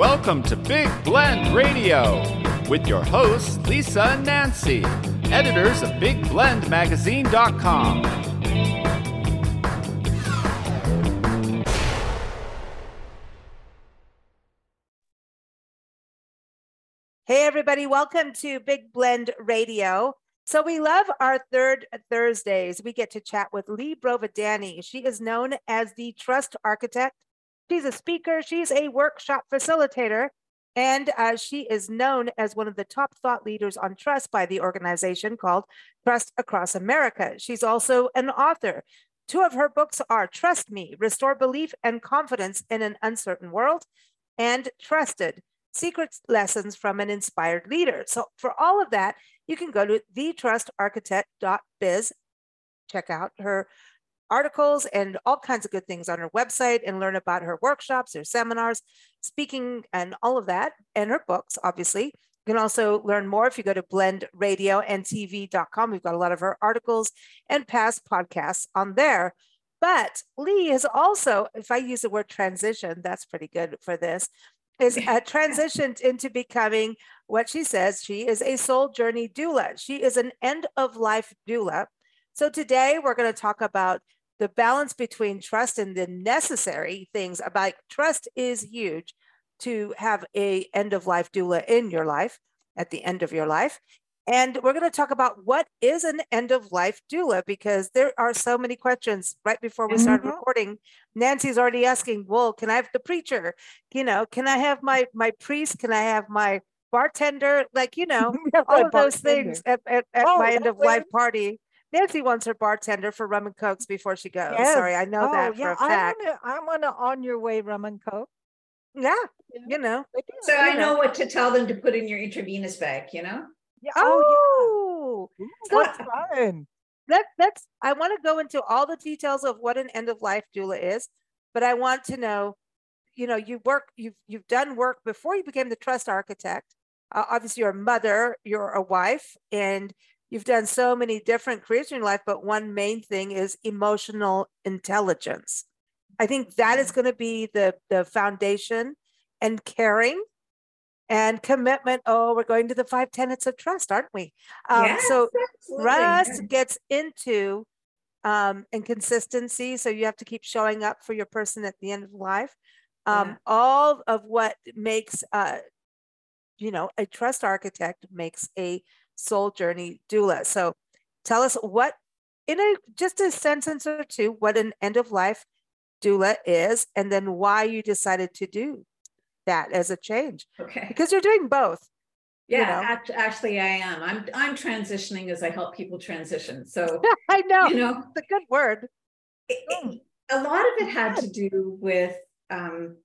Welcome to Big Blend Radio with your hosts, Lisa and Nancy, editors of BigBlendMagazine.com. Hey, everybody, welcome to Big Blend Radio. So, we love our third Thursdays. We get to chat with Lea Brovedani. She is known as the Trust Architect. She's a speaker, she's a workshop facilitator, and uh, she is known as one of the top thought leaders on trust by the organization called Trust Across America. She's also an author. Two of her books are Trust Me, Restore Belief and Confidence in an Uncertain World, and Trusted Secret Lessons from an Inspired Leader. So, for all of that, you can go to thetrustarchitect.biz, check out her articles and all kinds of good things on her website and learn about her workshops, her seminars, speaking, and all of that, and her books, obviously. You can also learn more if you go to blendradioandtv.com. We've got a lot of her articles and past podcasts on there. But Lea is also, if I use the word transition, that's pretty good for this, is uh, transitioned into becoming what she says she is a soul journey doula. She is an end of life doula. So today we're going to talk about the balance between trust and the necessary things about trust is huge. To have a end of life doula in your life at the end of your life. And we're going to talk about what is an end of life doula because there are so many questions right before we started mm-hmm. recording. Nancy's already asking well can i have the preacher? You know can i have my my priest? Can i have my bartender? Like you know all of those things at, at, at oh, my end of life party Nancy wants her bartender for rum and cokes before she goes. Yes. Sorry, I know oh, that yeah, for a fact. I want to on your way rum and coke. Yeah, yeah. you know. So I know, know what to tell them to put in your intravenous bag. You know. Yeah. Oh, oh yeah. that's fun. That, that's. I want to go into all the details of what an end of life doula is, but I want to know. You know, you work. You've you've done work before you became the trust architect. Uh, obviously, you're a mother. You're a wife, and you've done so many different careers in your life, but one main thing is emotional intelligence. I think that is going to be the, the foundation and caring and commitment. Oh, we're going to the five tenets of trust, aren't we? Um, yes, so trust gets into um, inconsistency. So you have to keep showing up for your person at the end of life. Um, yeah. All of what makes, uh, you know, a trust architect makes a soul journey doula. So tell us what, in a just a sentence or two, what an end of life doula is, and then why you decided to do that as a change. Okay. Because you're doing both. Yeah, you know? act, actually, I am. I'm I'm transitioning as I help people transition. So I know. You know, it's a good word. It, it, a lot of it had to do with um,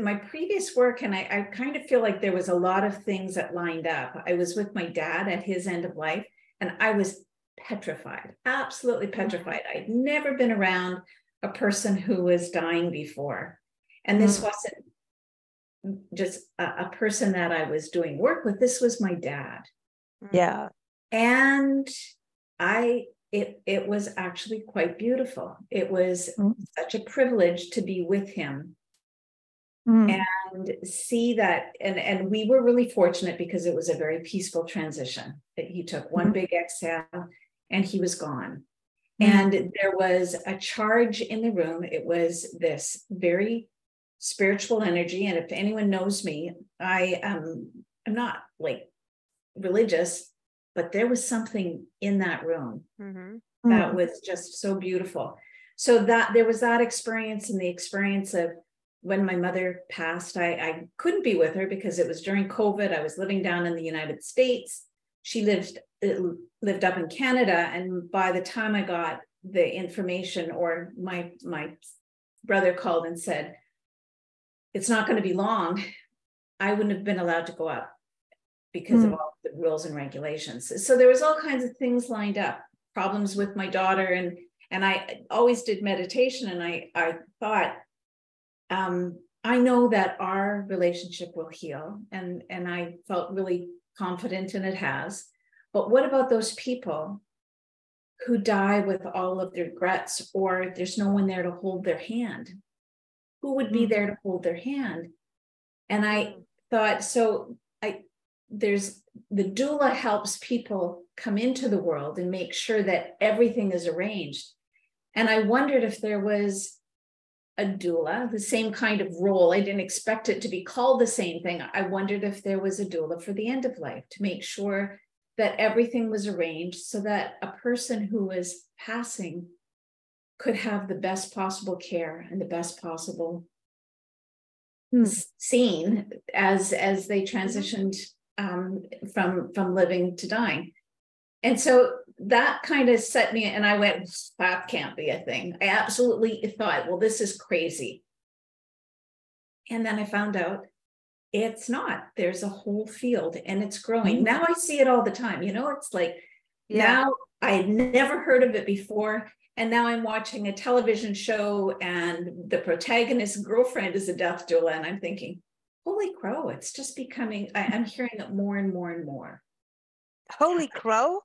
my previous work, and I, I kind of feel like there was a lot of things that lined up. I was with my dad at his end of life, and I was petrified, absolutely mm-hmm. petrified. I'd never been around a person who was dying before. And this mm. wasn't just a, a, person that I was doing work with, this was my dad. Yeah. And I it it was actually quite beautiful. It was mm. such a privilege to be with him mm. and see that and and we were really fortunate because it was a very peaceful transition that he took one mm. big exhale and he was gone mm. and there was a charge in the room it was this very spiritual energy and if anyone knows me i um i'm not like religious but there was something in that room mm-hmm. that mm. was just so beautiful so that there was that experience and the experience of when my mother passed, I, I couldn't be with her because it was during COVID. I was living down in the United States. She lived uh, lived up in Canada, and by the time I got the information, or my my brother called and said, "It's not going to be long," I wouldn't have been allowed to go up because mm. of hmm. all the rules and regulations. So there was all kinds of things lined up, problems with my daughter, and and I always did meditation, and I I thought um, I know that our relationship will heal, and and I felt really confident, and it has. But what about those people who die with all of their regrets, or there's no one there to hold their hand? Who would be hmm. there to hold their hand? And I thought, so I there's the doula helps people come into the world and make sure that everything is arranged. And I wondered if there was a doula, the same kind of role. I didn't expect it to be called the same thing. I wondered if there was a doula for the end of life to make sure that everything was arranged so that a person who was passing could have the best possible care and the best possible Hmm. scene as as they transitioned um, from from living to dying and so that kind of set me and i went that can't be a thing i absolutely thought well this is crazy. And then i found out it's not. There's a whole field and it's growing. Mm-hmm. Now i see it all the time. You know it's like Yeah. now i had never heard of it before. And now i'm watching a television show and the protagonist's girlfriend is a death doula. And i'm thinking holy crow it's just becoming I, i'm hearing it more and more and more. Holy crow.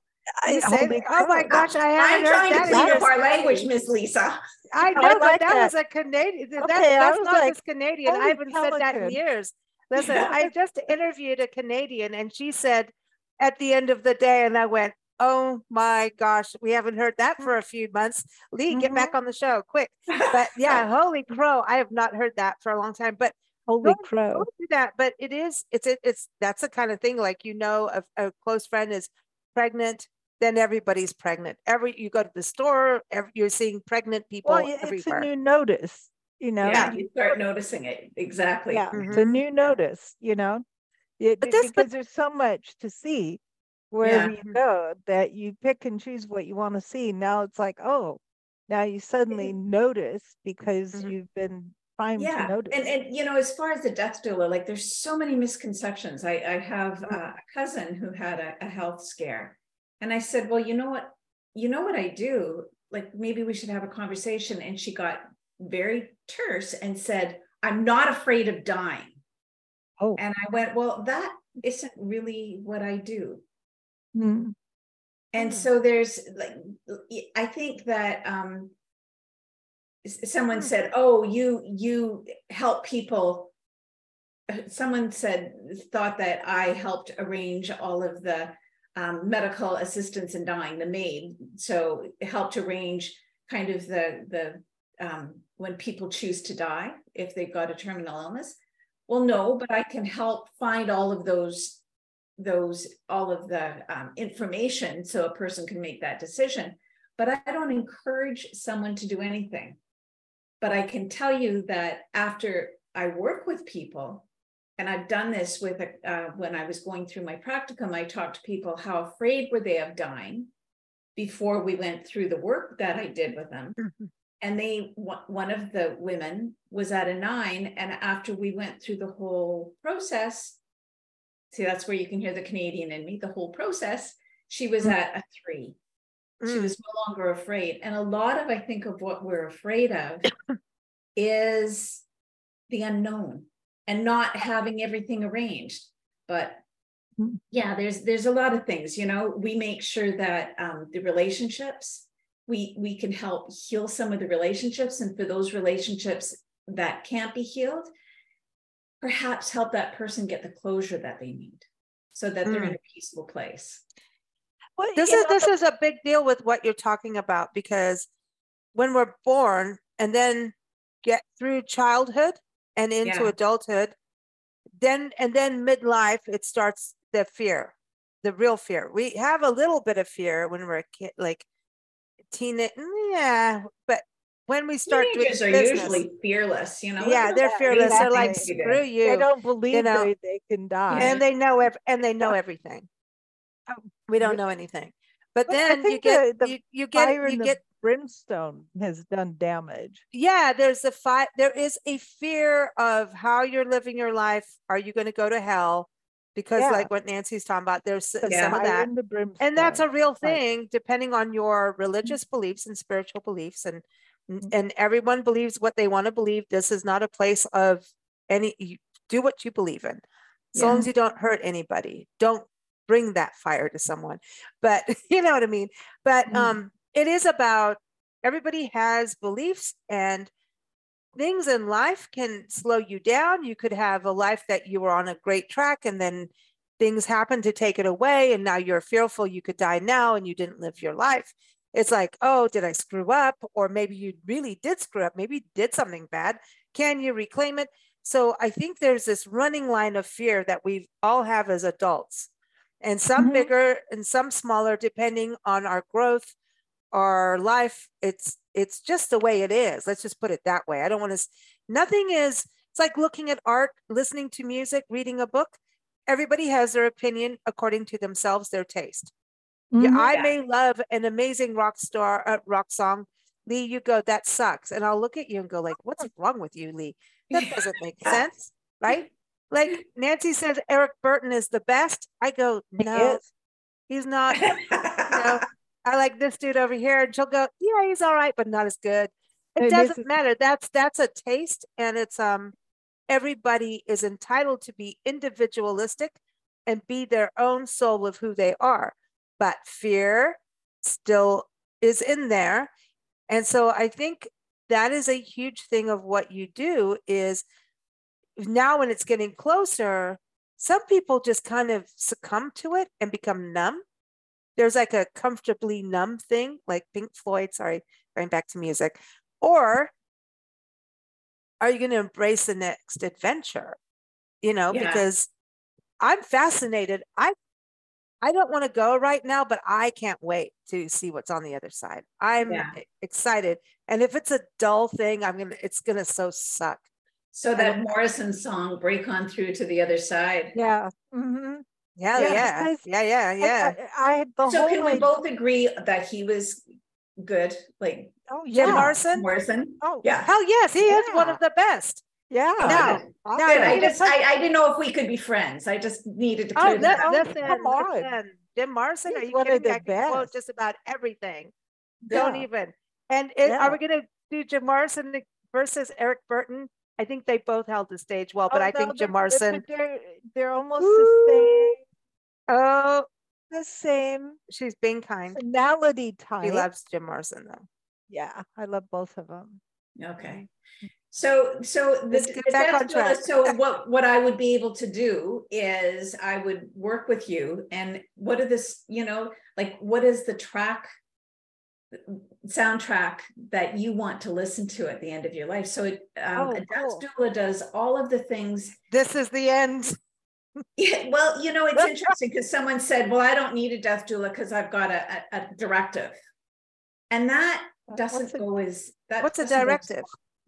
You I- say- holy oh my crow. gosh, I i'm trying to that clean up our language miss lisa I know, I but like that, that. was a Canadian. That, Okay, I that's was not like, just Canadian. Oh, I haven't said that in years. Listen, I just interviewed a Canadian and she said at the end of the day, and I went, Oh my gosh, we haven't heard that for a few months. Lea, get back mm-hmm. on the show quick. But yeah, holy crow, I have not heard that for a long time. But Holy don't- crow. don't do that. But it is, it's, it, it's, that's the kind of thing like, you know, a, a close friend is pregnant, then everybody's pregnant. Every, you go to the store, every, you're seeing pregnant people Well, yeah, it's a everywhere. new notice, you know? yeah you start noticing it exactly Yeah, it's a Mhm. new notice, you know? It, But be- this- but- because there's so much to see wherever Yeah. you go that you pick and choose what you want to see. Now it's like, oh, now you suddenly notice because Mhm. you've been primed to yeah notice. and and you know as far as the death doula like there's so many misconceptions. I i have Mm. uh, a cousin who had a, a health scare and i said well you know what you know what i do? Like maybe we should have a conversation. And she got very terse and said i'm not afraid of dying. Oh, and i went well that isn't really what i do. Mm, and Mm. so there's like i think that um someone Mm. said oh you you help people. Uh, someone said thought that i helped arrange all of the um, medical assistance in dying the maid. So it helped arrange kind of the the um, when people choose to die if they've got a terminal illness. Well no but i can help find all of those those all of the um, information so a person can make that decision. But i don't encourage someone to do anything but i can tell you that after i work with people and i've done this with a, uh, when i was going through my practicum i talked to people how afraid were they of dying before we went through the work that i did with them Mhm. and they one of the women was at a nine and after we went through the whole process see that's where you can hear the canadian in me the whole process she was Mm. at a three she Mm. was no longer afraid. And a lot of i think of what we're afraid of is the unknown and not having everything arranged. But Mm. yeah there's there's a lot of things you know? We make sure that um, the relationships we we can help heal some of the relationships. And for those relationships that can't be healed perhaps help that person get the closure that they need so that they're in a peaceful place well, this is know, this is a big deal with what you're talking about because when we're born and then get through childhood and into Yeah. adulthood then and then midlife it starts the fear the real fear. We have a little bit of fear when we're a kid like teen yeah but when we start Teenagers are business, usually fearless you know? Yeah they're Yeah, fearless. They're like exactly. screw they you don't believe know, they, they can die. and they know ev- and they know everything. Um, we don't know anything but then you get the- the you, you get Fire you get brimstone has done damage. yeah there's a fight there is a fear of how you're living your life are you going to go to hell because Yeah. like what nancy's talking about there's Yeah. some of that and the brimstone. and that's a real Right. thing depending on your religious beliefs and spiritual beliefs and n- Mm. and everyone believes what they want to believe this is not a place of any you do what you believe in as long as you don't hurt anybody don't bring that fire to someone but you know what i mean but Mm. um it is about everybody has beliefs and things in life can slow you down. You could have a life that you were on a great track and then things happen to take it away. And now you're fearful you could die now and you didn't live your life. It's like, oh, did I screw up? Or maybe you really did screw up. Maybe did something bad. Can you reclaim it? So I think there's this running line of fear that we all have as adults, and some mm-hmm. bigger and some smaller, depending on our growth, our life. It's it's just the way it is. Let's just put it that way. I don't want to. Nothing is. It's like looking at art, listening to music, reading a book. Everybody has their opinion according to themselves, their taste. Mm-hmm. Yeah, I may love an amazing rock star, uh, rock song. Lea, you go, that sucks. And I'll look at you and go, like, what's wrong with you, Lea? That doesn't make sense, right? Like Nancy says, Eric Burdon is the best. I go, no, he he's not. you know, I like this dude over here, and she'll go, yeah, he's all right, but not as good. It, doesn't matter. That's that's a taste, and it's um, everybody is entitled to be individualistic and be their own soul of who they are. But fear still is in there, and so I think that is a huge thing of what you do is now when it's getting closer some people just kind of succumb to it and become numb there's like a comfortably numb thing like pink floyd sorry going back to music or are you going to embrace the next adventure you know yeah. because i'm fascinated i I don't want to go right now, but I can't wait to see what's on the other side. I'm yeah. excited. And if it's a dull thing, I'm gonna it's gonna so suck. So that Morrison song, Break On Through to the Other Side. Yeah. Mm-hmm. Yeah, yeah, yeah, yeah, yeah, yeah. I, I, so can we both agree that he was good? Like oh yeah, Jim Morrison. Morrison. Oh yeah. Hell yes, he yeah. is one of the best. Yeah. No, no, I just I, I didn't know if we could be friends. I just needed to. Oh, that, listen, come on. Listen. Jim Morrison, He's are you one kidding of the me? I quote just about everything. Yeah. Don't even. And it, yeah. are we going to do Jim Morrison versus Eric Burdon? I think they both held the stage well, but oh, I no, think Jim Morrison. They're, they're almost Ooh. the same. Oh, the same. She's being kind. Personality type. He loves Jim Morrison though. Yeah, I love both of them. Okay. Mm-hmm. So, so the, the so what what I would be able to do is I would work with you, and what are this, you know, like what is the track soundtrack that you want to listen to at the end of your life? So, it, um, oh, cool. Doula does all of the things. This is the end. Yeah, well, you know, it's interesting because someone said, "Well, I don't need a death doula because I've got a, a, a directive," and that doesn't go as that. What's a directive?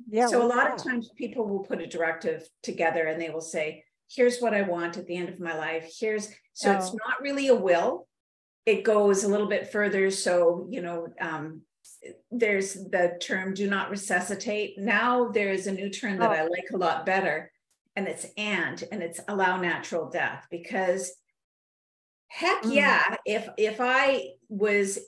Yeah. So a lot that? of times people will put a directive together and they will say, here's what I want at the end of my life. Here's so oh. it's not really a will. It goes a little bit further. So, you know, um, there's the term do not resuscitate. Now there's a new term that oh. I like a lot better, and it's and and it's allow natural death because heck mm. yeah, if if I was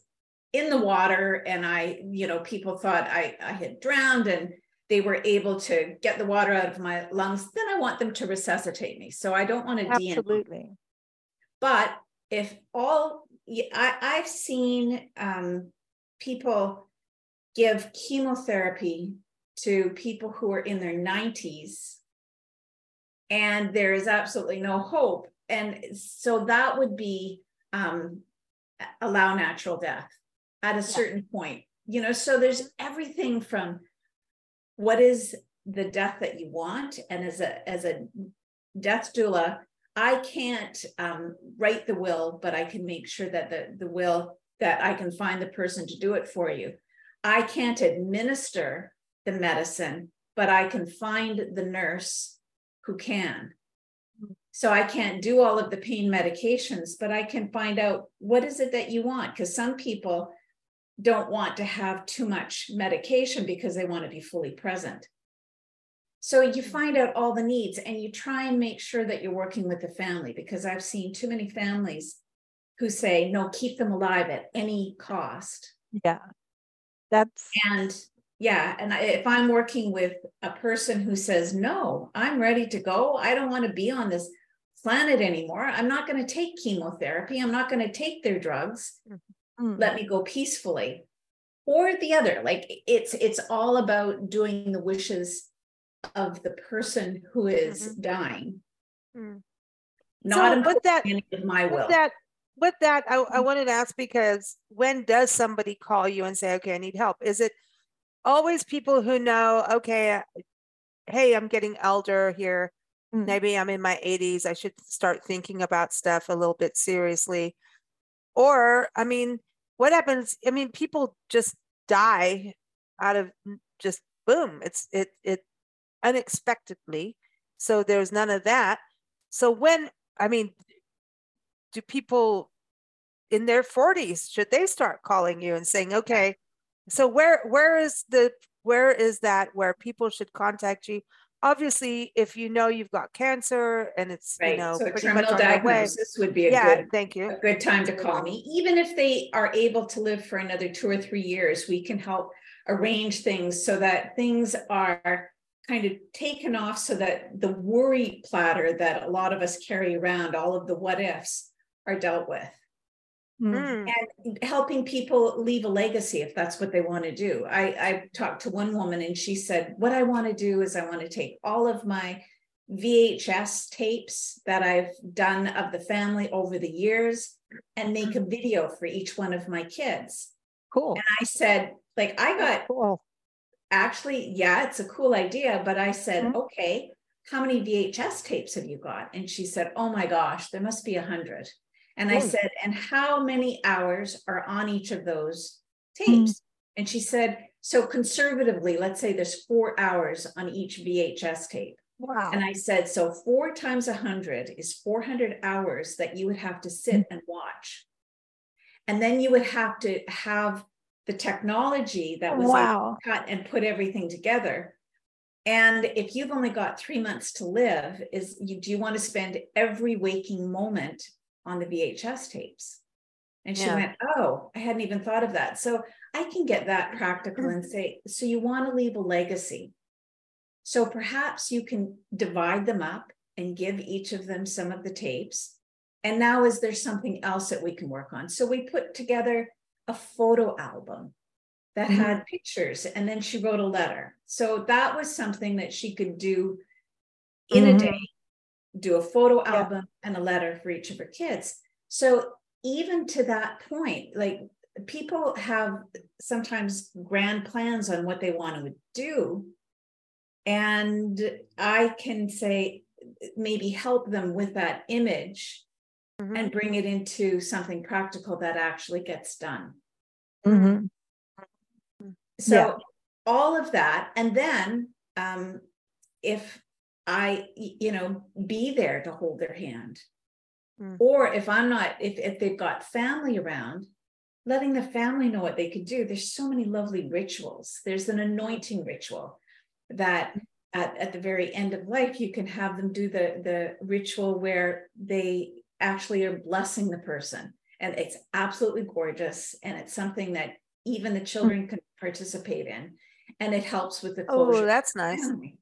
in the water and I, you know, people thought I, I had drowned and they were able to get the water out of my lungs, then I want them to resuscitate me. So I don't want to Absolutely. But if all I, I've seen um, people give chemotherapy to people who are in their 90s and there is absolutely no hope. And so that would be um, allow natural death at a certain point. You know, so there's everything from what is the death that you want and as a as a death doula i can't um, write the will but i can make sure that the the will that i can find the person to do it for you i can't administer the medicine but i can find the nurse who can so i can't do all of the pain medications but i can find out what is it that you want because some people don't want to have too much medication because they want to be fully present. So you mm-hmm. find out all the needs and you try and make sure that you're working with the family because I've seen too many families who say, no, keep them alive at any cost. Yeah. That's and yeah. And if I'm working with a person who says, no, I'm ready to go, I don't want to be on this planet anymore. I'm not going to take chemotherapy. I'm not going to take their drugs. Mm-hmm mm. let me go peacefully or the other like it's it's all about doing the wishes of the person who is mm-hmm. dying. Mm. Not so with that, my will. That, with that, I, I mm-hmm. wanted to ask because when does somebody call you and say, "Okay, I need help"? Is it always people who know, okay, hey, I'm getting elder here. Mm. Maybe I'm in my 80s. I should start thinking about stuff a little bit seriously. Or, I mean, what happens? I mean, people just die out of just boom. It's it it unexpectedly. So there's none of that. So when I mean, do people in their 40s should they start calling you and saying, okay, so where where is the where is that where people should contact you? Obviously if you know you've got cancer and it's right. you know so pretty terminal much diagnosis would be a yeah, good thank you. a good time to call me. Even if they are able to live for another two or three years we can help arrange things so that things are kind of taken off so that the worry platter that a lot of us carry around all of the what ifs are dealt with Mm. and helping people leave a legacy if that's what they want to do. I, I talked to one woman and she said, What I want to do is I want to take all of my VHS tapes that I've done of the family over the years and make a video for each one of my kids. Cool. And I said, like, I got cool. actually, yeah, it's a cool idea. But I said, mm-hmm. okay, how many VHS tapes have you got? And she said, oh my gosh, there must be a hundred. And I said, and how many hours are on each of those tapes? Mm. And she said, so conservatively, let's say there's four hours on each VHS tape. Wow. And I said, so four times a hundred is 400 hours that you would have to sit mm. and watch. And then you would have to have the technology that was wow. cut and put everything together. And if you've only got three months to live, is you do you want to spend every waking moment on the VHS tapes. And she yeah. went, Oh, I hadn't even thought of that. So I can get that practical and say, So you want to leave a legacy. So perhaps you can divide them up and give each of them some of the tapes. And now, is there something else that we can work on? So we put together a photo album that mm-hmm. had pictures, and then she wrote a letter. So that was something that she could do in mm-hmm. a day do a photo yeah. album and a letter for each of her kids. So even to that point, like people have sometimes grand plans on what they want to do. And I can say, maybe help them with that image mm-hmm. and bring it into something practical that actually gets done. Mm-hmm. So, yeah. all of that. And then, um, if I, you know, be there to hold their hand. Mm. Or if I'm not, if, if they've got family around, letting the family know what they could do. There's so many lovely rituals. There's an anointing ritual that at, at the very end of life, you can have them do the, the ritual where they actually are blessing the person. And it's absolutely gorgeous. And it's something that even the mm. children can participate in. And it helps with the oh, closure. Oh, that's nice. Family.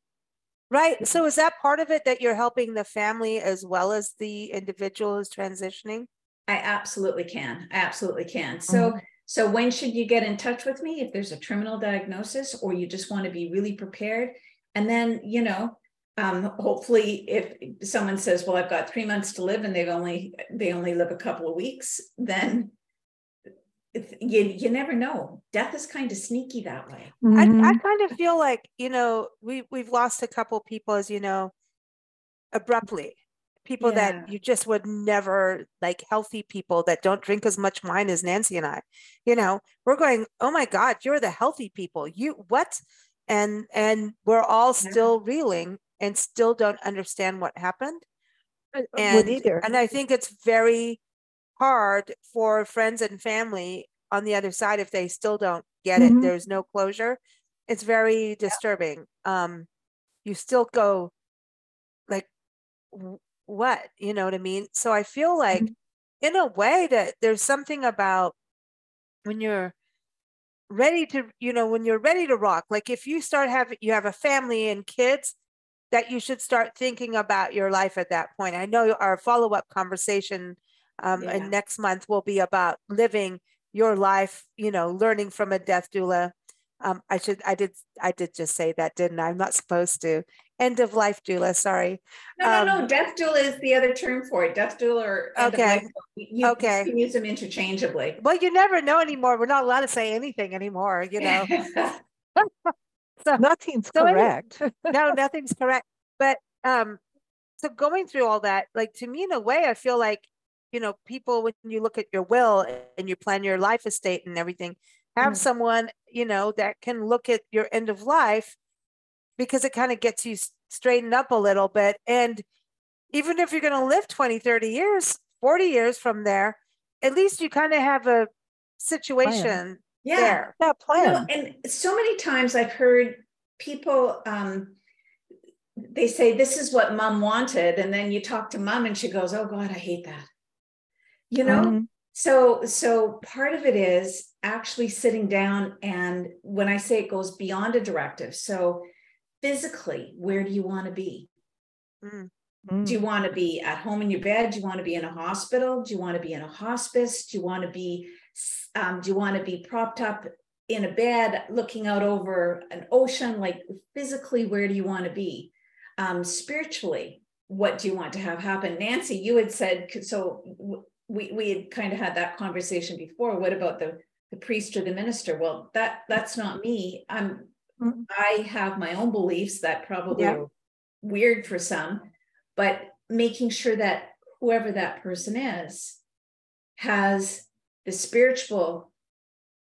Right. So is that part of it that you're helping the family as well as the individual who's transitioning? I absolutely can. I absolutely can. So mm-hmm. so when should you get in touch with me if there's a terminal diagnosis or you just want to be really prepared? And then, you know, um, hopefully if someone says, well, I've got three months to live and they've only they only live a couple of weeks, then you you never know. Death is kind of sneaky that way. Mm-hmm. I, I kind of feel like you know we we've lost a couple people as you know abruptly people yeah. that you just would never like healthy people that don't drink as much wine as Nancy and I. You know, we're going, "Oh my god, you're the healthy people." You what? And and we're all still yeah. reeling and still don't understand what happened. And either. and I think it's very hard for friends and family on the other side if they still don't get mm-hmm. it there's no closure. It's very disturbing. Um you still go like what? You know what i mean? So i feel like mm-hmm. in a way that there's something about when you're ready to you know when you're ready to rock like if you start having you have a family and kids that you should start thinking about your life at that point. I know our follow-up conversation um, yeah. and next month will be about living your life, you know, learning from a death doula Um, I should, I did, I did just say that, didn't I? I'm not supposed to. End of life doula. Sorry. No, um, no, no. Death doula is the other term for it. Death doula or okay. You, okay. You can use them interchangeably. Well, you never know anymore. We're not allowed to say anything anymore. You know. so nothing's so correct. no, nothing's correct. But um, so going through all that, like to me, in a way, I feel like you know, people when you look at your will and you plan your life estate and everything, have mm. someone you know that can look at your end of life because it kind of gets you straightened up a little bit and even if you're going to live 20 30 years 40 years from there at least you kind of have a situation plan. yeah there. that plan you know, and so many times i've heard people um they say this is what mom wanted and then you talk to mom and she goes oh god i hate that you know mm-hmm. so so part of it is actually sitting down and when I say it goes beyond a directive, so physically, where do you want to be? Mm. Do you want to be at home in your bed? Do you want to be in a hospital? Do you want to be in a hospice? Do you want to be um, do you want to be propped up in a bed looking out over an ocean? Like physically, where do you want to be? Um, spiritually, what do you want to have happen? Nancy, you had said so. We we had kind of had that conversation before. What about the the priest or the minister well that that's not me i'm mm-hmm. i have my own beliefs that probably yeah. are weird for some but making sure that whoever that person is has the spiritual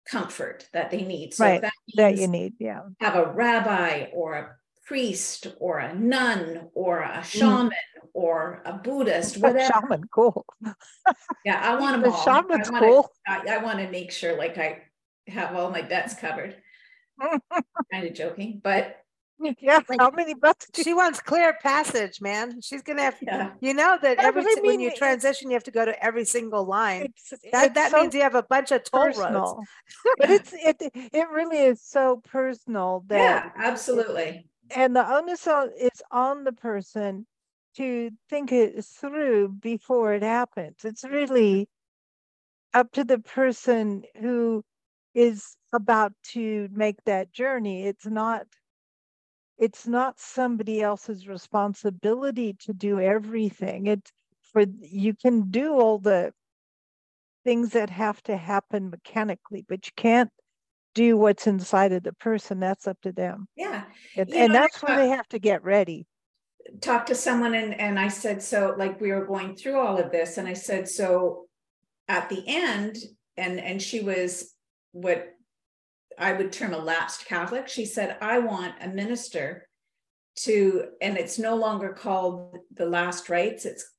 comfort that they need so right that, that you need yeah have a rabbi or a priest or a nun or a mm. shaman mm. or a Buddhist, whatever. A shaman, cool. yeah, I want them the all. Shaman's I wanna, cool. I, I want to make sure like I have all my bets covered. kind of joking, but yeah, like, how many bets? She wants clear passage, man. She's gonna have. Yeah. You know that every mean, when you transition, you have to go to every single line. It's, that it's that so means you have a bunch of toll personal. roads. but it's it it really is so personal that yeah, absolutely and the onus is on the person to think it through before it happens. It's really up to the person who is about to make that journey. It's not it's not somebody else's responsibility to do everything. It's for you can do all the things that have to happen mechanically, but you can't do what's inside of the person that's up to them. Yeah. And, and that's where they have to get ready. Talk to someone and and i said so like we were going through all of this and i said so at the end and and she was what i would term a lapsed catholic she said i want a minister to and it's no longer called the last rites it's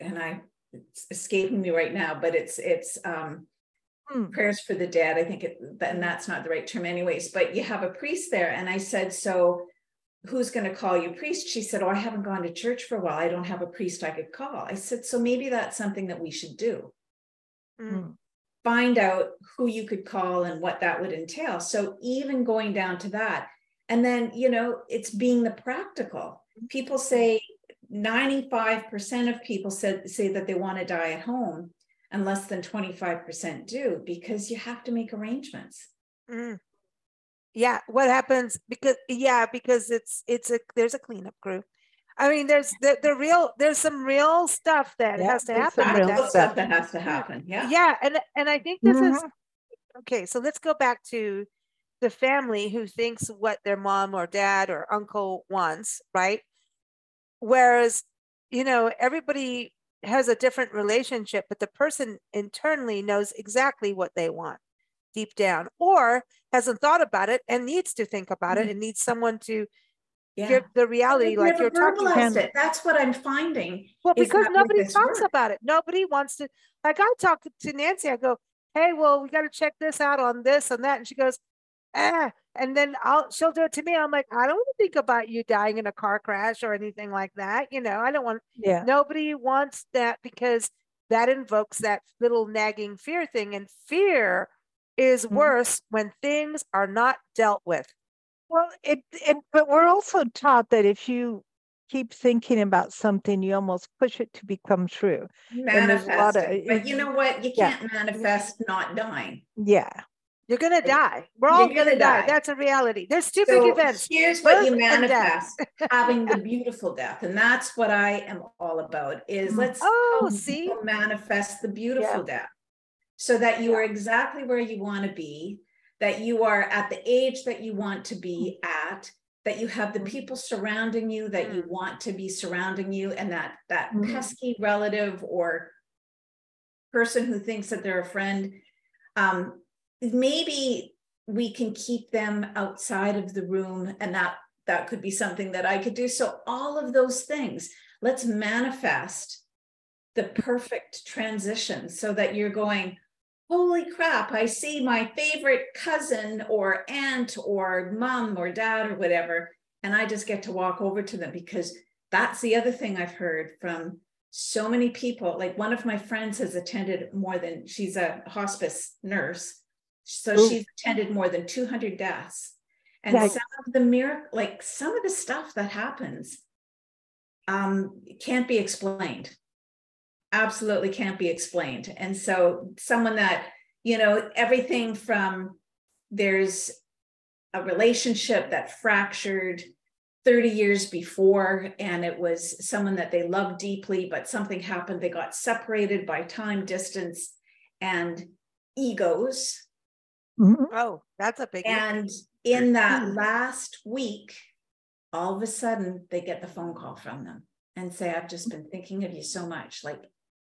and i it's escaping me right now but it's it's um hmm. prayers for the dead. I think it, and that's not the right term, anyways. But you have a priest there, and I said, so who's going to call you priest? She said, oh, I haven't gone to church for a while. I don't have a priest I could call. I said, so maybe that's something that we should do. Hmm. Find out who you could call and what that would entail. So even going down to that, and then you know, it's being the practical. People say 95% of people said say that they want to die at home and less than 25% do because you have to make arrangements. Mm. Yeah, what happens because yeah, because it's it's a there's a cleanup crew. I mean, there's the, the real there's some real stuff that yeah, has to happen. Real stuff that has to happen. Yeah. Yeah, and and I think this mm-hmm. is okay. So let's go back to the family who thinks what their mom or dad or uncle wants, right? Whereas, you know, everybody has a different relationship, but the person internally knows exactly what they want deep down or hasn't thought about it and needs to think about mm-hmm. it and needs someone to yeah. give the reality like you're talking about. It. That's what I'm finding. Well, because nobody talks work. about it. Nobody wants to like I talk to Nancy, I go, Hey, well, we got to check this out on this and that. And she goes, ah, and then I'll she'll do it to me. I'm like, I don't want to think about you dying in a car crash or anything like that. You know, I don't want yeah. Nobody wants that because that invokes that little nagging fear thing. And fear is mm-hmm. worse when things are not dealt with. Well, it, it but we're also taught that if you keep thinking about something, you almost push it to become true. Manifest. Of, but you know what? You can't yeah. manifest not dying. Yeah. You're gonna die. We're all gonna, gonna die. die. That's a reality. There's two so big events. Here's what you manifest: having the beautiful death, and that's what I am all about. Is mm. let's oh see manifest the beautiful yeah. death, so that you are exactly where you want to be, that you are at the age that you want to be mm. at, that you have the mm. people surrounding you that you want to be surrounding you, and that that mm-hmm. pesky relative or person who thinks that they're a friend. Um, maybe we can keep them outside of the room and that that could be something that i could do. So all of those things let's manifest the perfect transition so that you're going holy crap i see my favorite cousin or aunt or mom or dad or whatever and i just get to walk over to them because that's the other thing i've heard from so many people. Like one of my friends has attended more than she's a hospice nurse so Ooh. she's attended more than 200 deaths. And some of the miracle, like some of the stuff that happens, um, can't be explained. Absolutely can't be explained. And so someone that, you know, everything from there's a relationship that fractured 30 years before and it was someone that they loved deeply but something happened they got separated by time distance and egos Mm-hmm. Oh, that's a big And in that last week, all of a sudden they get the phone call from them and say, I've just been thinking of you so much. Like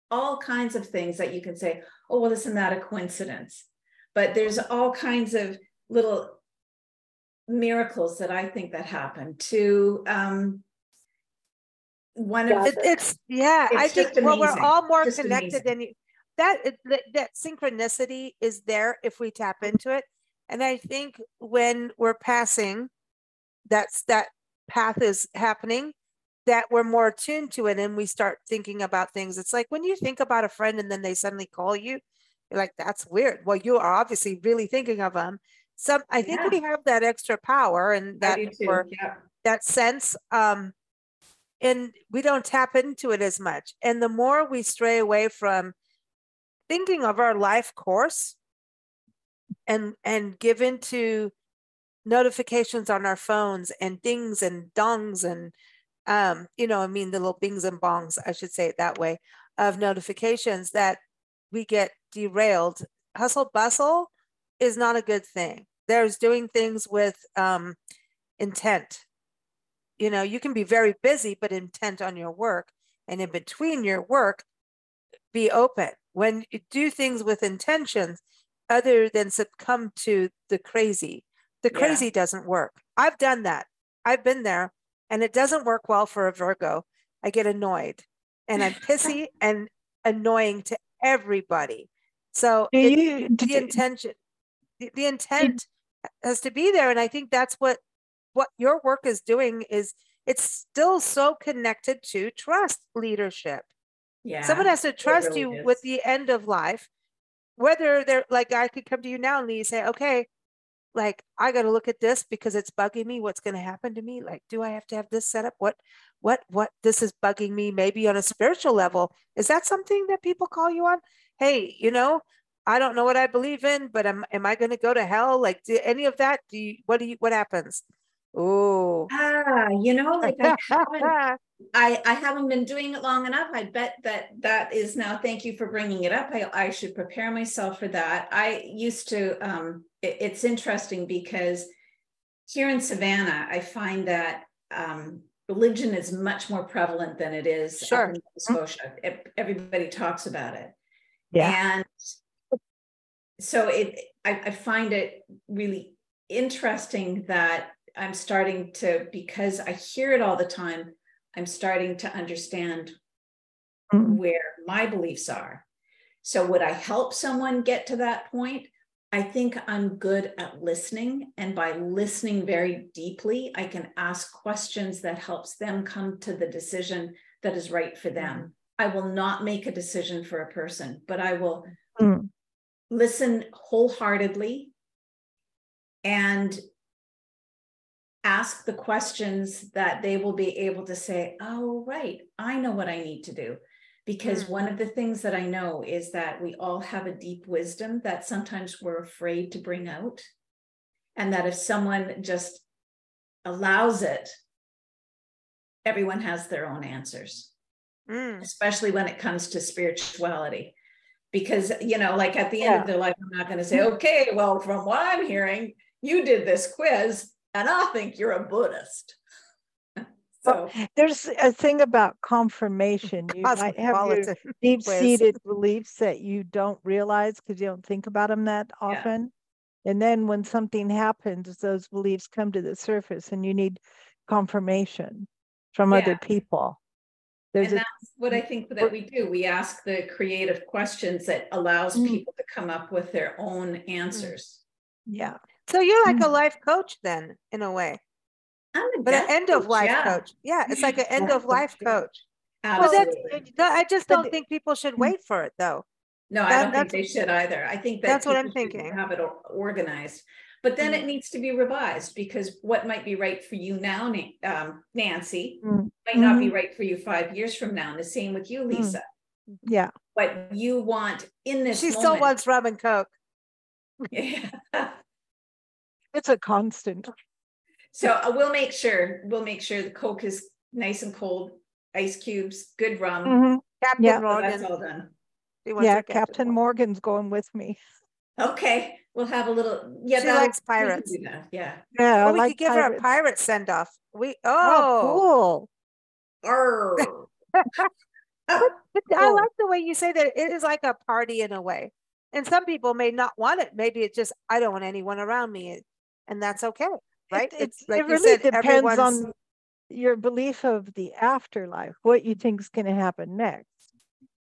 all kinds of things that you can say, oh, well, isn't that a coincidence? But there's all kinds of little miracles that I think that happen to um one of it, it's yeah, it's I think well, we're all more just connected amazing. than you that that synchronicity is there if we tap into it. And i think when we're passing that's that path is happening that we're more attuned to it and we start thinking about things. It's like when you think about a friend and then they suddenly call you you're like that's weird. Well you are obviously really thinking of them some i think yeah. we have that extra power and that or, yeah. that sense um and we don't tap into it as much. And the more we stray away from thinking of our life course and and given to notifications on our phones and dings and dongs and um you know i mean the little bings and bongs i should say it that way of notifications that we get derailed. Hustle bustle is not a good thing. There's doing things with um intent. You know you can be very busy but intent on your work and in between your work be open. When you do things with intentions other than succumb to the crazy the crazy yeah. doesn't work. I've done that. I've been there and it doesn't work well for a virgo. I get annoyed and i'm pissy and annoying to everybody. So it, you, the intention the, the intent has to be there and i think that's what what your work is doing is it's still so connected to trust leadership yeah. Someone has to trust really you is. with the end of life. Whether they're like, I could come to you now and you say, okay, like, I got to look at this because it's bugging me. What's going to happen to me? Like, do I have to have this set up? What, what, what, this is bugging me maybe on a spiritual level. Is that something that people call you on? Hey, you know, I don't know what I believe in, but am, am I going to go to hell? Like, do any of that? Do you, what do you, what happens? Oh, ah, you know, like I haven't, I, I haven't been doing it long enough. I bet that that is now. Thank you for bringing it up. I, I should prepare myself for that. I used to. Um, it, it's interesting because here in Savannah, I find that um, religion is much more prevalent than it is sure. in Nova Scotia. Everybody talks about it. Yeah. And so it, I, I find it really interesting that I'm starting to, because I hear it all the time, I'm starting to understand mm-hmm. where my beliefs are. So, would I help someone get to that point? I think I'm good at listening. And by listening very deeply, I can ask questions that helps them come to the decision that is right for them. Mm-hmm. I will not make a decision for a person, but I will mm. listen wholeheartedly and ask the questions that they will be able to say, oh, right, I know what I need to do. because mm. one of the things that I know is that we all have a deep wisdom that sometimes we're afraid to bring out. And that if someone just allows it, everyone has their own answers, mm. especially when it comes to spirituality. Because, you know, like at the end yeah. of their life, I'm not going to say, okay, well, from what I'm hearing, you did this quiz and I think you're a Buddhist. So there's a thing about confirmation. You might have your deep-seated beliefs that you don't realize because you don't think about them that often. Yeah. And then when something happens, those beliefs come to the surface and you need confirmation from yeah. other people. There's and a, that's what I think that we do. We ask the creative questions that allows mm. people to come up with their own mm. answers. Yeah. So you're like mm. a life coach then, in a way. but an end of life yeah. coach. Yeah, it's like an end of life coach. Absolutely. Well, I just don't think people should wait for it though. No, that, I don't think they should either. I think that that's what I'm thinking. Have it organized, but then mm. it needs to be revised because what might be right for you now, um, Nancy, mm. might not be mm-hmm. right for you five years from now. And the same with you, mm. Lisa. Yeah. What you want in this. She moment, still wants rum and coke. Yeah. It's a constant. So uh, we'll make sure we'll make sure the Coke is nice and cold, ice cubes, good rum. Mm-hmm. Captain yeah. Morgan. that's all done. Yeah, Captain, Captain Morgan's going with me. Okay, we'll have a little. Yeah, she likes pirates. Yeah. Yeah. we like could give pirates. her a pirate send off. We oh, oh cool. but, but I like the way you say that it is like a party in a way. And some people may not want it. Maybe it's just I don't want anyone around me, and that's okay, right? It, it's like it really said, depends on your belief of the afterlife, what you think is going to happen next.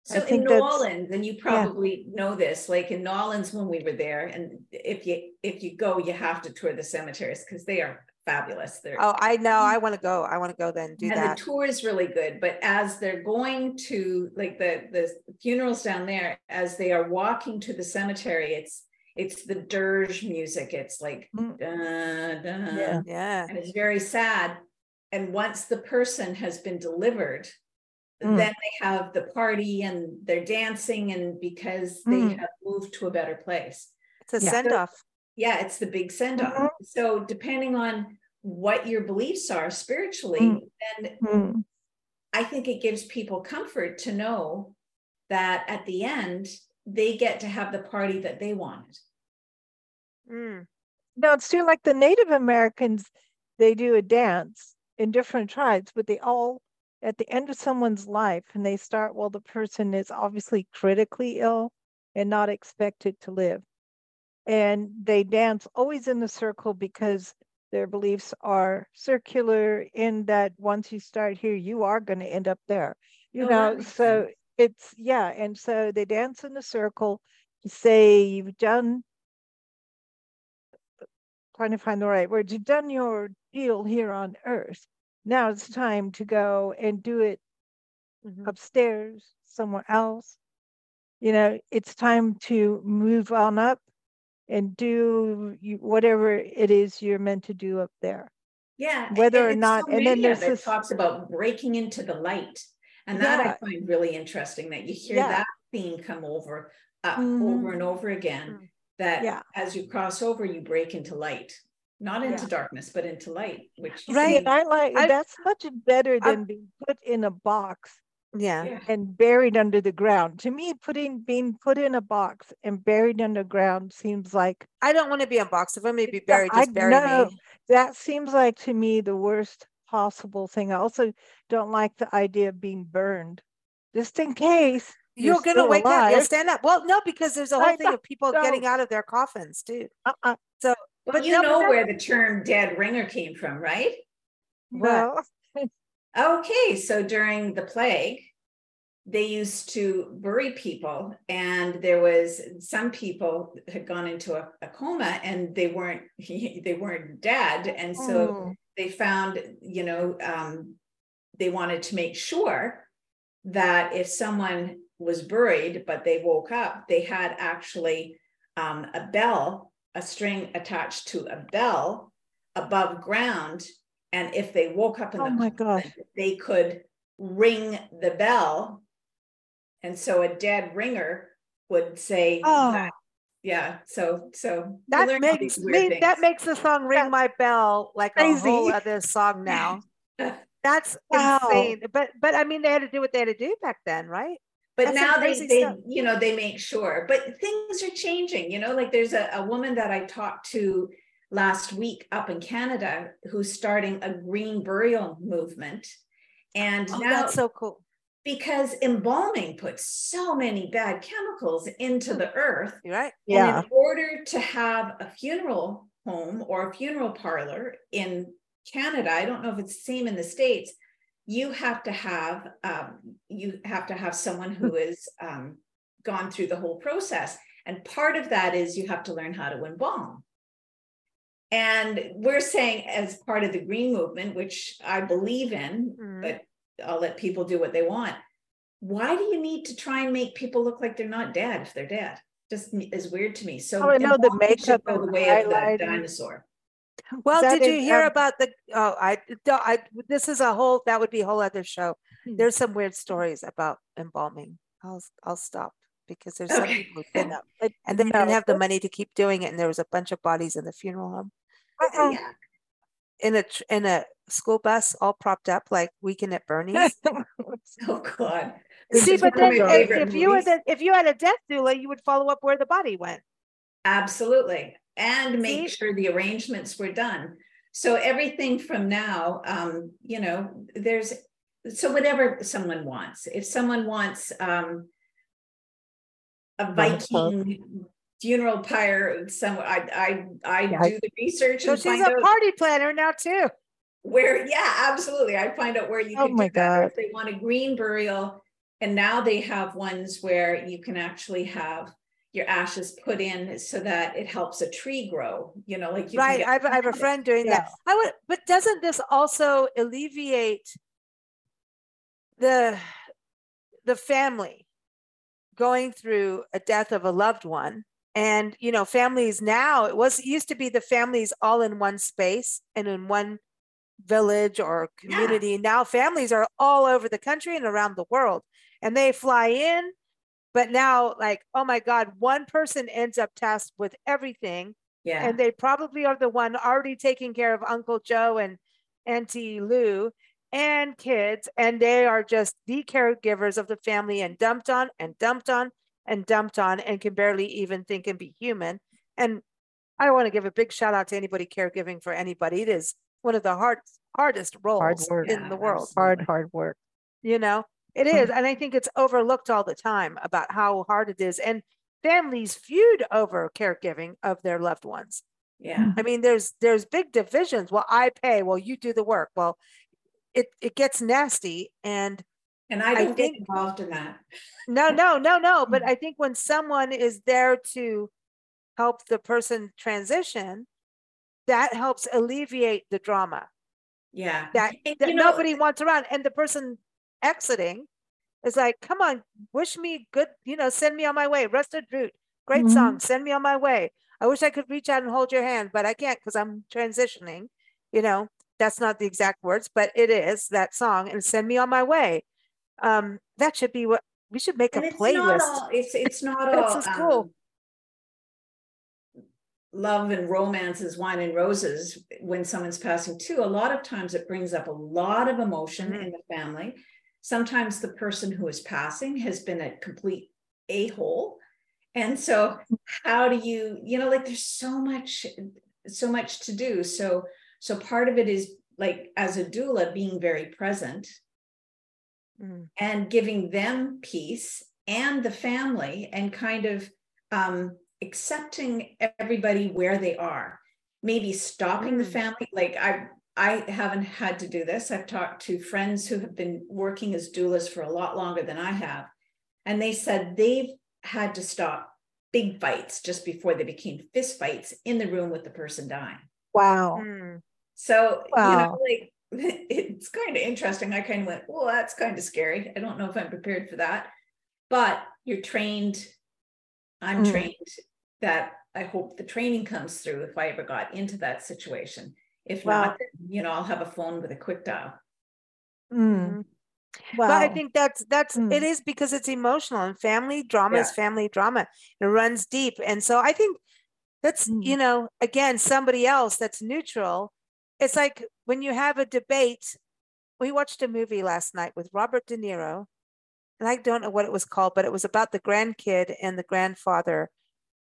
So in New Orleans, and you probably yeah. know this, like in New Orleans when we were there, and if you if you go, you have to tour the cemeteries because they are fabulous. They're oh, I know. I want to go. I want to go then do and that. the tour is really good. But as they're going to like the the funerals down there, as they are walking to the cemetery, it's it's the dirge music. It's like mm. da, da, yeah, yeah, and it's very sad. And once the person has been delivered, mm. then they have the party and they're dancing and because they mm. have moved to a better place it's a yeah. send off yeah it's the big send off mm-hmm. so depending on what your beliefs are spiritually mm. then mm. i think it gives people comfort to know that at the end they get to have the party that they wanted mm. no it's too like the native americans they do a dance in different tribes but they all at the end of someone's life and they start while the person is obviously critically ill and not expected to live. And they dance always in the circle because their beliefs are circular in that once you start here, you are going to end up there. You oh, know, so sense. It's yeah, and so they dance in a circle to say you've done trying to find the right words, you've done your deal here on earth. Now it's time to go and do it mm-hmm. upstairs somewhere else. You know it's time to move on up and do whatever it is you're meant to do up there. Yeah whether or not and then there's this talks about breaking into the light and that yeah. i find really interesting that you hear yeah. that theme come over uh, mm-hmm. over and over again mm-hmm. that yeah. as you cross over you break into light not into yeah. darkness, but into light, which right. See, I like I, that's much better than I, being put in a box. Yeah. And buried under the ground. To me, putting being put in a box and buried underground seems like I don't want to be a box. If I'm gonna be buried, just I, bury no, me. That seems like to me the worst possible thing. I also don't like the idea of being burned. Just in case you're, you're gonna wake alive. up, you stand up. Well, no, because there's a whole I thing of people getting out of their coffins too. Uh-uh. So but you know where the term dead ringer came from, right? Well, okay. So during the plague, they used to bury people, and there was some people had gone into a, a coma and they weren't they weren't dead, and so oh. They found, you know, um, they wanted to make sure that if someone was buried but they woke up, they had actually um, a bell a string attached to a bell above ground. And if they woke up in oh the my God. they could ring the bell and so a dead ringer would say oh. That yeah so so that makes me that makes the song ring my bell like Crazy. a whole other song now that's wow. insane but but i mean they had to do what they had to do back then right but that's now they they stuff. you know they make sure but things are changing you know like there's a, a woman that i talked to last week up in canada who's starting a green burial movement and oh, now that's so cool because embalming puts so many bad chemicals into the earth. Right. Yeah. And in order to have a funeral home or a funeral parlor in Canada, I don't know if it's the same in the States, you have to have um, you have to have someone who is um, gone through the whole process. And part of that is you have to learn how to embalm. And we're saying, as part of the green movement, which I believe in, mm-hmm. but I'll let people do what they want. Why do you need to try and make people look like they're not dead if they're dead? Just is weird to me. So oh, I know the makeup go the way of the dinosaur. Well, did you hear um, about the? Oh, I, I. This is a whole. That would be a whole other show. Hmm. There's some weird stories about embalming. I'll I'll stop because there's some people who've been up and they didn't have the money to keep doing it, and there was a bunch of bodies in the funeral home. Uh-uh. Yeah. In a in a school bus all propped up like Weekend at Bernie's. oh God. See, but then if, if you had if you had a death doula, you would follow up where the body went. Absolutely, and make See? sure the arrangements were done. So everything from now, um, you know, there's so whatever someone wants. If someone wants um, a Viking funeral pyre, some I I I yeah. do the research. So she's a party planner now too where yeah absolutely i find out where you oh my god if they want a green burial and now they have ones where you can actually have your ashes put in so that it helps a tree grow you know like you right get- I, have, I have a friend doing yeah. that i would but doesn't this also alleviate the the family going through a death of a loved one and you know families now it was it used to be the families all in one space and in one village or community. Yeah. Now families are all over the country and around the world and they fly in. But now, like, oh my God, one person ends up tasked with everything. Yeah. And they probably are the one already taking care of Uncle Joe and Auntie Lou and kids. And they are just the caregivers of the family and dumped on and dumped on and dumped on and can barely even think and be human. And I want to give a big shout out to anybody caregiving for anybody. It is one of the hard, hardest roles hard work. in the world. Hard, hard work. You know, it is. And I think it's overlooked all the time about how hard it is. And families feud over caregiving of their loved ones. Yeah. Mm-hmm. I mean, there's there's big divisions. Well, I pay. Well, you do the work. Well, it it gets nasty. And and I don't I think, get involved in that. no, no, no, no. But I think when someone is there to help the person transition, that helps alleviate the drama. Yeah. That, that know, nobody wants around. And the person exiting is like, come on, wish me good, you know, send me on my way. Rusted Root, great mm-hmm. song, send me on my way. I wish I could reach out and hold your hand, but I can't because I'm transitioning. You know, that's not the exact words, but it is that song and send me on my way. Um, that should be what we should make and a playlist. All, it's it's not all. It's cool. Um, love and romance is wine and roses when someone's passing too a lot of times it brings up a lot of emotion mm-hmm. in the family sometimes the person who is passing has been a complete a-hole and so how do you you know like there's so much so much to do so so part of it is like as a doula being very present mm. and giving them peace and the family and kind of um accepting everybody where they are maybe stopping mm. the family like i i haven't had to do this i've talked to friends who have been working as doulas for a lot longer than i have and they said they've had to stop big fights just before they became fist fights in the room with the person dying wow mm. so wow. you know like it's kind of interesting i kind of went well that's kind of scary i don't know if i'm prepared for that but you're trained i'm mm. trained that I hope the training comes through if I ever got into that situation. If wow. not, then, you know, I'll have a phone with a quick dial. Mm. Wow. But I think that's that's mm. it is because it's emotional and family drama yeah. is family drama. It runs deep. And so I think that's, mm. you know, again, somebody else that's neutral. It's like when you have a debate. We watched a movie last night with Robert De Niro, and I don't know what it was called, but it was about the grandkid and the grandfather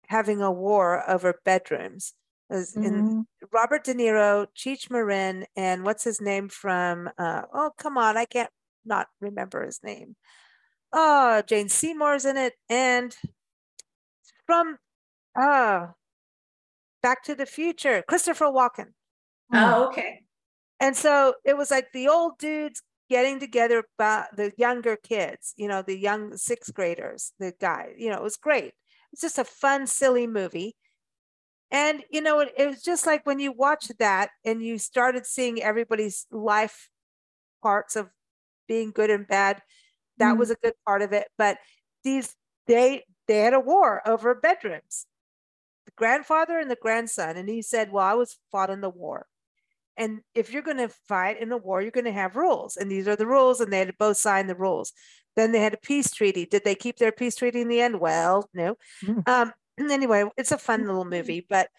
having a war over bedrooms. Mm-hmm. in Robert De Niro, Cheech Marin, and what's his name from? Uh, oh, come on, I can't not remember his name. Oh, Jane Seymour's in it, and from uh Back to the Future, Christopher Walken. Oh, okay. And so it was like the old dudes getting together about the younger kids, you know, the young sixth graders, the guy, you know, it was great. It's just a fun, silly movie. And, you know, it, it was just like when you watch that and you started seeing everybody's life parts of being good and bad, that mm was a good part of it. But these, they, they had a war over bedrooms, the grandfather and the grandson. And he said, Well, I was fought in the war. And if you're going to fight in a war, you're going to have rules. And these are the rules. And they had to both sign the rules. Then they had a peace treaty. Did they keep their peace treaty in the end? Well, no. Mm. Um, anyway, it's a fun little movie, but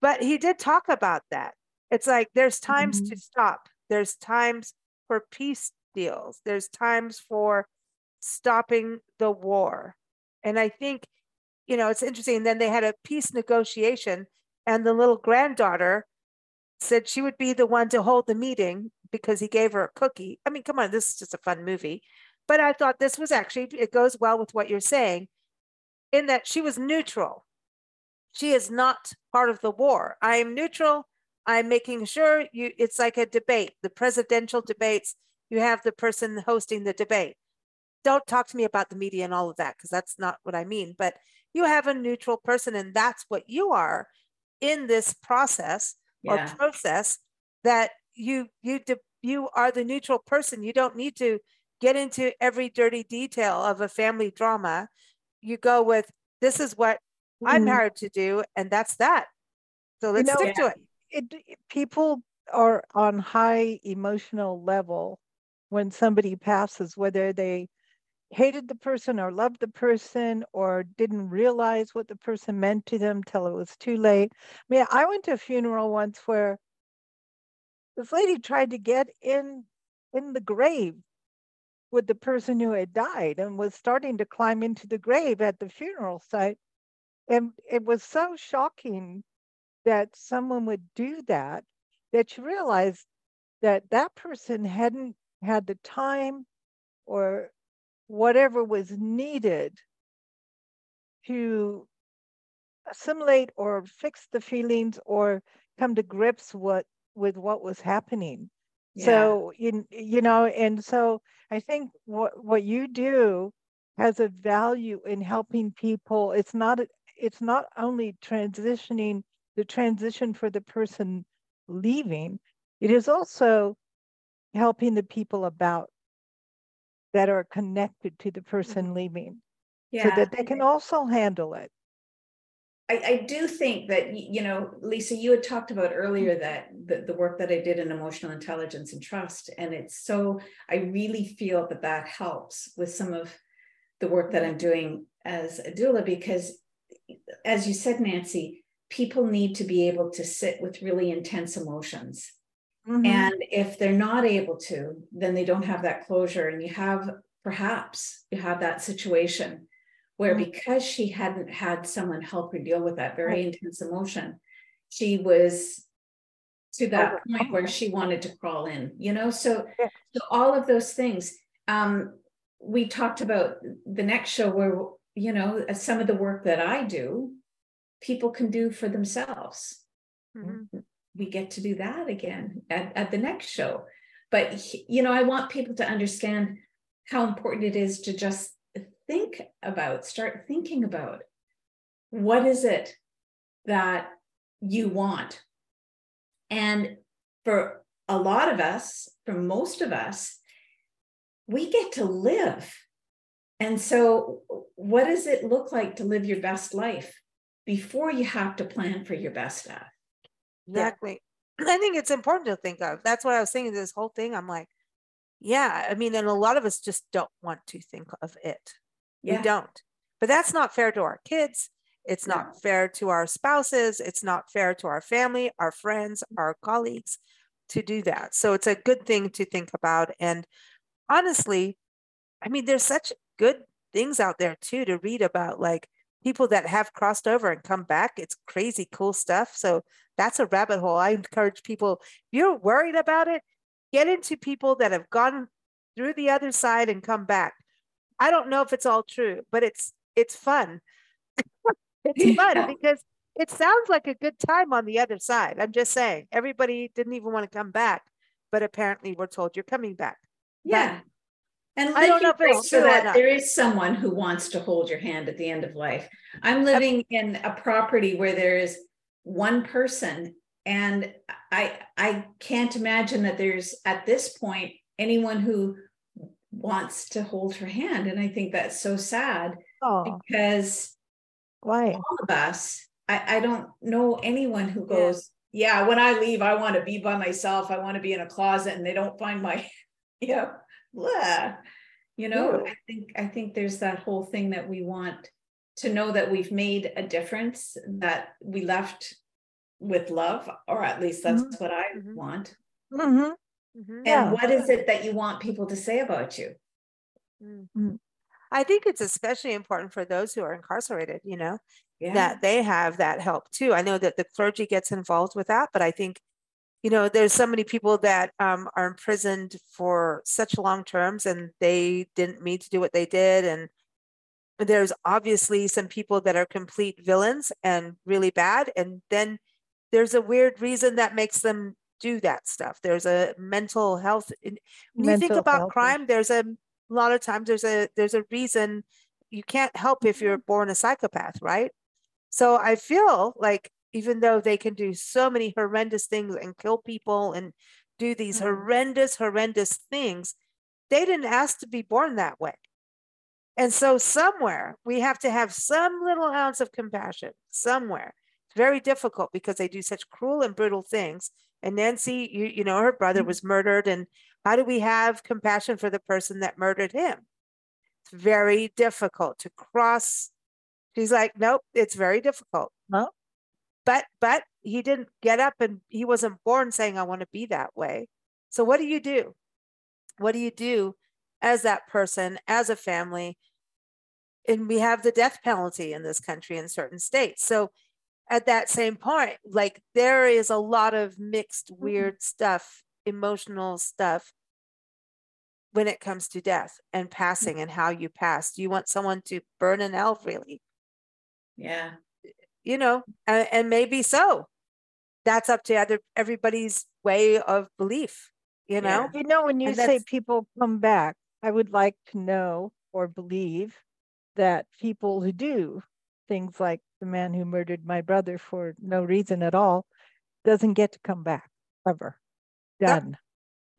but he did talk about that. It's like there's times mm-hmm. to stop. There's times for peace deals. There's times for stopping the war. And I think, you know, it's interesting. And then they had a peace negotiation, and the little granddaughter said she would be the one to hold the meeting because he gave her a cookie. I mean, come on, this is just a fun movie. But I thought this was actually, it goes well with what you're saying in that she was neutral. She is not part of the war. I am neutral. I'm making sure you, it's like a debate, the presidential debates. You have the person hosting the debate. Don't talk to me about the media and all of that, because that's not what I mean. But you have a neutral person, and that's what you are in this process yeah. or process that you you you are the neutral person. You don't need to get into every dirty detail of a family drama. You go with this is what mm-hmm. I'm hired to do, and that's that. So let's you know, stick to it. it. People are on high emotional level when somebody passes, whether they hated the person or loved the person or didn't realize what the person meant to them till it was too late. I mean, I went to a funeral once where this lady tried to get in in the grave with the person who had died and was starting to climb into the grave at the funeral site. And it was so shocking that someone would do that that you realized that that person hadn't had the time or whatever was needed to assimilate or fix the feelings or come to grips what with what was happening yeah. so you, you know and so I think what what you do has a value in helping people. It's not it's not only transitioning the transition for the person leaving, it is also helping the people about that are connected to the person mm-hmm. leaving yeah. so that they can also handle it. I, I, do think that you know lisa you had talked about earlier mm-hmm. that the, the work that i did in emotional intelligence and trust and it's so i really feel that that helps with some of the work that i'm doing as a doula because as you said nancy people need to be able to sit with really intense emotions mm-hmm. and if they're not able to then they don't have that closure and you have perhaps you have that situation where mm-hmm. because she hadn't had someone help her deal with that very right. intense emotion, she was to that oh, point where she wanted to crawl in, you know? So, yeah. so all of those things. Um, we talked about the next show where, you know, some of the work that I do, people can do for themselves. Mm-hmm. We get to do that again at, at the next show. But, you know, I want people to understand how important it is to just think about, start thinking about what is it that you want. And for a lot of us, for most of us, we get to live. And so, what does it look like to live your best life before you have to plan for your best death? Exactly. I think it's important to think of. That's what I was saying. this whole thing. I'm like, Yeah. I mean, and a lot of us just don't want to think of it. Yeah. We don't. But that's not fair to our kids. It's not No. fair to our spouses. It's not fair to our family, our friends, our colleagues to do that. So it's a good thing to think about. And honestly, I mean, there's such good things out there too to read about, like people that have crossed over and come back. It's crazy cool stuff. So that's a rabbit hole. I encourage people, if you're worried about it, get into people that have gone through the other side and come back. I don't know if it's all true, but it's it's fun. it's fun Yeah. because it sounds like a good time on the other side. I'm just saying, everybody didn't even want to come back, but apparently we're told you're coming back. Yeah. And I don't know if it's true that there is someone who wants to hold your hand at the end of life. I'm living in a property where there is one person and I I can't imagine that there's at this point anyone who wants to hold her hand and I think that's so sad Oh, because why? all of us I I don't know anyone who goes yeah when I leave I want to be by myself I want to be in a closet and they don't find my you know blah. you know Ew. I think I think there's that whole thing that we want to know that we've made a difference that we left with love or at least that's Mhm. what I Mhm. want hmm Mhm. and Yeah. what is it that you want people to say about you Mm. Mm. I think it's especially important for those who are incarcerated, you know, yeah that they have that help too. I know that the clergy gets involved with that, but I think, you know, there's so many people that um, are imprisoned for such long terms and they didn't mean to do what they did. And there's obviously some people that are complete villains and really bad. And then there's a weird reason that makes them do that stuff. There's a mental health. When you think about health crime, there's a, a lot of times there's a there's a reason you can't help if you're born a psychopath, right? So I feel like even though they can do so many horrendous things and kill people and do these Mhm. horrendous, horrendous things, they didn't ask to be born that way. And so somewhere we have to have some little ounce of compassion somewhere. It's very difficult because they do such cruel and brutal things. And Nancy, you, you know, her brother was murdered. And how do we have compassion for the person that murdered him? It's very difficult to cross. She's like, nope, it's very difficult. No. But but he didn't get up and he wasn't born saying, I want to be that way. So what do you do? What do you do as that person, as a family? And we have the death penalty in this country in certain states. So at that same point, like there is a lot of mixed, mm-hmm. weird stuff, emotional stuff when it comes to death and passing and how you pass. Do you want someone to burn in hell, really? yeah You know, and, and maybe so. That's up to other everybody's way of belief, you know? You know, when you And say people come back, I would like to know or believe that people who do things like the man who murdered my brother for no reason at all doesn't get to come back ever. Yep. Done.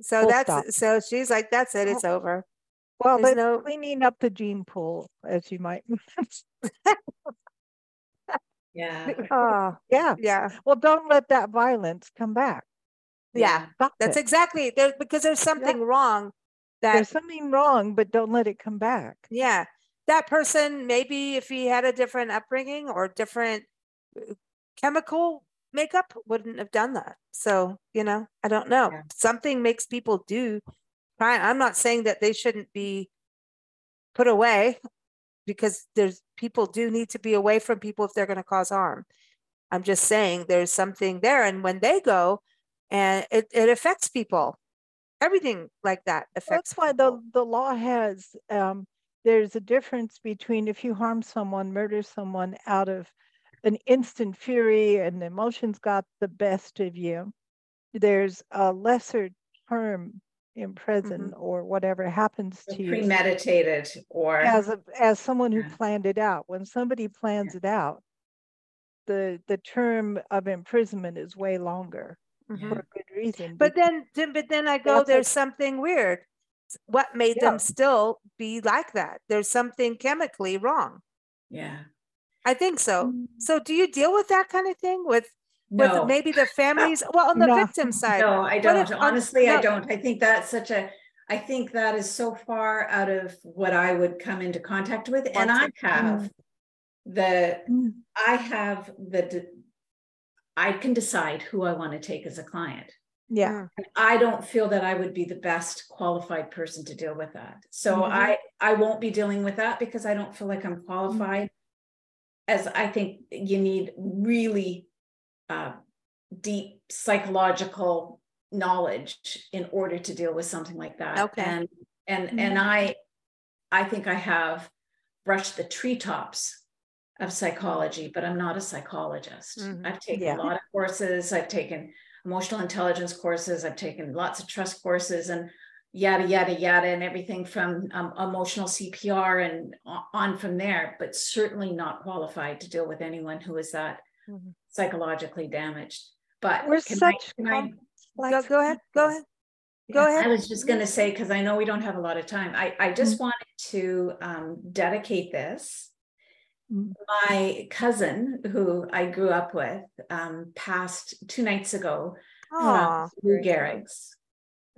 So Full that's stop. so she's like, that's it, it's over. Well, There's that's no- cleaning up the gene pool, as you might. yeah Oh, yeah. yeah, Well, don't let that violence come back. yeah. Stop That's it. exactly there because there's something wrong that There's something wrong, but don't let it come back. yeah that person maybe if he had a different upbringing or different uh, chemical makeup wouldn't have done that so you know i don't know Yeah. something makes people do crime i'm not saying that they shouldn't be put away because there's people do need to be away from people if they're going to cause harm i'm just saying there's something there and when they go and it, it affects people everything like that affects That's why the, people. the law has, um, there's a difference between if you harm someone, murder someone out of an instant fury and emotions got the best of you, there's a lesser term in prison or whatever happens to you premeditated or as a, as someone who Yeah. planned it out. When somebody plans it out, the the term of imprisonment is way longer Mhm. for a good reason. But then, then- but then I go, there's something weird. What made Yeah. them still be like that? There's something chemically wrong. yeah I think so. Mm, So do you deal with that kind of thing with, no with maybe the families? Well, on the No. victim side, no i don't if- on- honestly i don't i think that's such a I think that is so far out of what I would come into contact with. And I have the, mm. I have the, I can decide who I want to take as a client. Yeah. I don't feel that I would be the best qualified person to deal with that. So mm-hmm. I I won't be dealing with that because I don't feel like I'm qualified. Mm-hmm. As I think you need really uh, deep psychological knowledge in order to deal with something like that. Okay. And and mm-hmm. and I I think I have brushed the treetops of psychology, but I'm not a psychologist. Mm-hmm. I've taken yeah. a lot of courses. I've taken emotional intelligence courses. I've taken lots of trust courses and yada, yada, yada, and everything from um, emotional CPR and on from there, but certainly not qualified to deal with anyone who is that mm-hmm. psychologically damaged. But we're such I, I, go, go ahead, go ahead. Go ahead. I was just going to say, because I know we don't have a lot of time, I, I just mm-hmm. wanted to um, dedicate this my cousin, who I grew up with, um, passed two nights ago. Uh, Lou Gehrig's.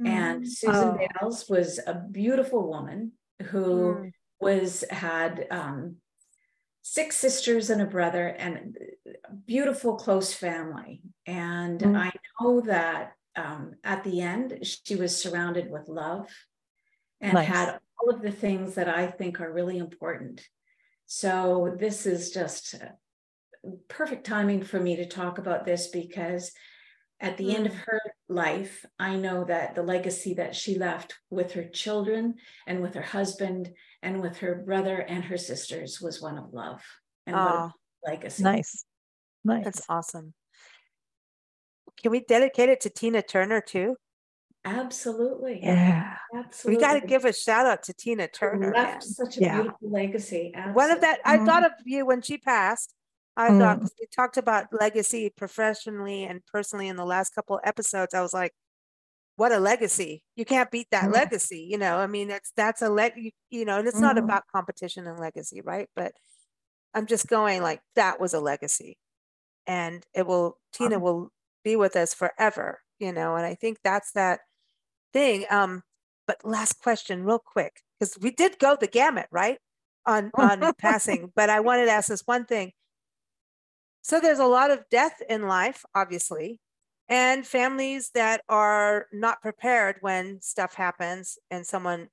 Mm. And Susan oh. Bales was a beautiful woman who mm. was had um, six sisters and a brother and a beautiful close family. And mm. I know that um, at the end, she was surrounded with love and nice. had all of the things that I think are really important so this is just perfect timing for me to talk about this because at the mm. end of mm. her life, I know that the legacy that she left with her children and with her husband and with her brother and her sisters was one of love and oh, legacy. Nice. Nice. That's awesome. Can we dedicate it to Tina Turner too? Absolutely. Yeah. Absolutely. We got to give a shout out to Tina Turner. Left man. such a yeah. beautiful legacy. Absolutely. One of that, I thought of you when she passed. I mm. thought we talked about legacy professionally and personally in the last couple episodes. I was like, what a legacy. You can't beat that mm. legacy. You know, I mean, it's that's a leg, you, you know, and it's mm. not mm-hmm. about competition and legacy, right? But I'm just going like that was a legacy. And it will, Tina um, will be with us forever, you know, and I think that's that thing. Um, but last question, real quick, because we did go the gamut, right? On on passing, but I wanted to ask this one thing. So there's a lot of death in life, obviously, and families that are not prepared when stuff happens and someone,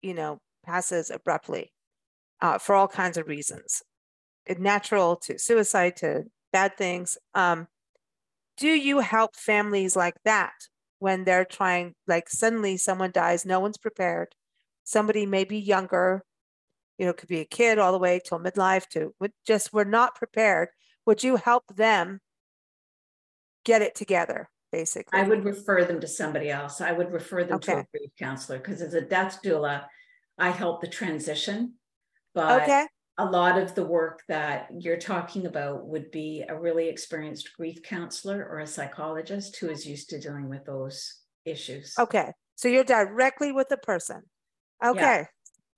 you know, passes abruptly uh, for all kinds of reasons, natural to suicide to bad things. Um, do you help families like that when they're trying, like suddenly someone dies, no one's prepared. Somebody may be younger, you know, could be a kid all the way till midlife to just we're not prepared. Would you help them get it together? Basically, I would refer them to somebody else. I would refer them okay. to a grief counselor because as a death doula, I help the transition. But okay a lot of the work that you're talking about would be a really experienced grief counselor or a psychologist who is used to dealing with those issues. Okay. So you're directly with the person. Okay.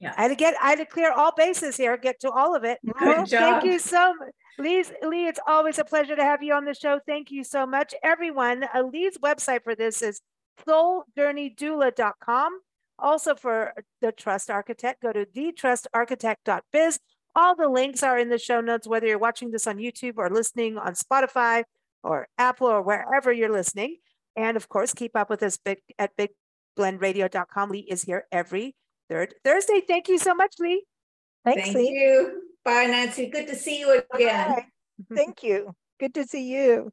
Yeah. yeah. I had to get I had to clear all bases here, get to all of it. Good well, job. Thank you so much. Lea, Lea, it's always a pleasure to have you on the show. Thank you so much. Everyone, uh, Lea's website for this is souljourneydoula.com. Also for the Trust Architect, go to thetrustarchitect.biz. All the links are in the show notes, whether you're watching this on YouTube or listening on Spotify or Apple or wherever you're listening. And of course, keep up with us big, at bigblendradio.com. Lea is here every third Thursday. Thank you so much, Lea. Thanks, Thank Lea. you. Bye, Nancy. Good to see you again. Bye. Thank you. Good to see you.